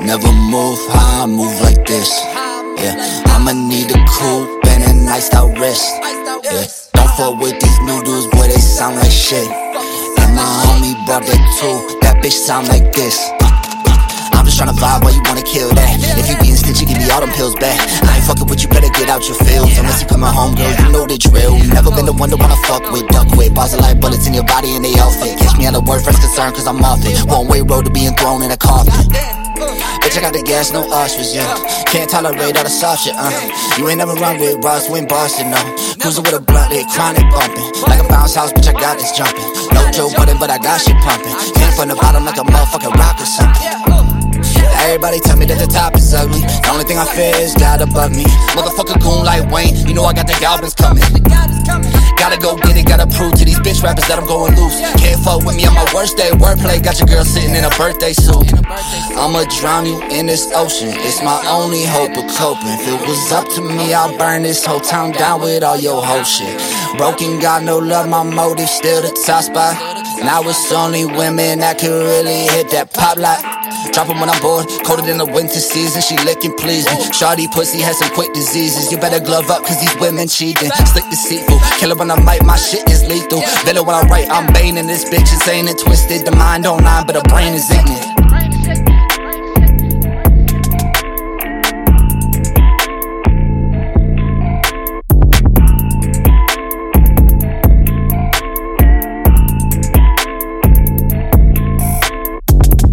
Never move how I move like this. Yeah, I'ma need a coupe and a nice out wrist. Yeah, don't fuck with these new dudes, boy, they sound like shit. And my homie brought that too, that bitch sound like this. I'm just tryna vibe while you wanna kill that. If you being stingy, give me all them pills back. I ain't fucking with you, better get out your fields. Unless you coming home, girl, you know the drill. Never been the one to wanna fuck with, duck with. Bars are like bullets in your body and they outfit. Catch me on the word first concern, cause I'm off it. One way road to being thrown in a coffin. Got the gas, no ostrich, yeah. Can't tolerate all the soft shit, uh. You ain't never run with Ross, win Boston, no. Cruising with a blunt, they chronic bumping. Like a bounce house, bitch, I got this jumping. No Joe Budden, but I got shit pumping. Came from the bottom like a motherfucking rock or something. Everybody tell me that the top is ugly. The only thing I fear is God above me. Motherfucker goon like Wayne, you know I got the goblins coming. To these bitch rappers that I'm going loose. Can't fuck with me on my worst day. Wordplay, got your girl sitting in a birthday suit. I'ma drown you in this ocean. It's my only hope of coping. If it was up to me, I'll burn this whole town down with all your whole shit. Broken, got no love, my motive still the top spot. Now it's only women that can really hit that pop like. Drop 'em when I'm bored, colder than the winter season. She licking, please me. Shawty pussy has some quick diseases. You better glove up, cause these women cheating. Slick deceitful. Killer when I mic, my shit is lethal. Villain when I write, I'm banging this bitch. It's ain't it twisted. The mind don't lie, but the brain is ignorant.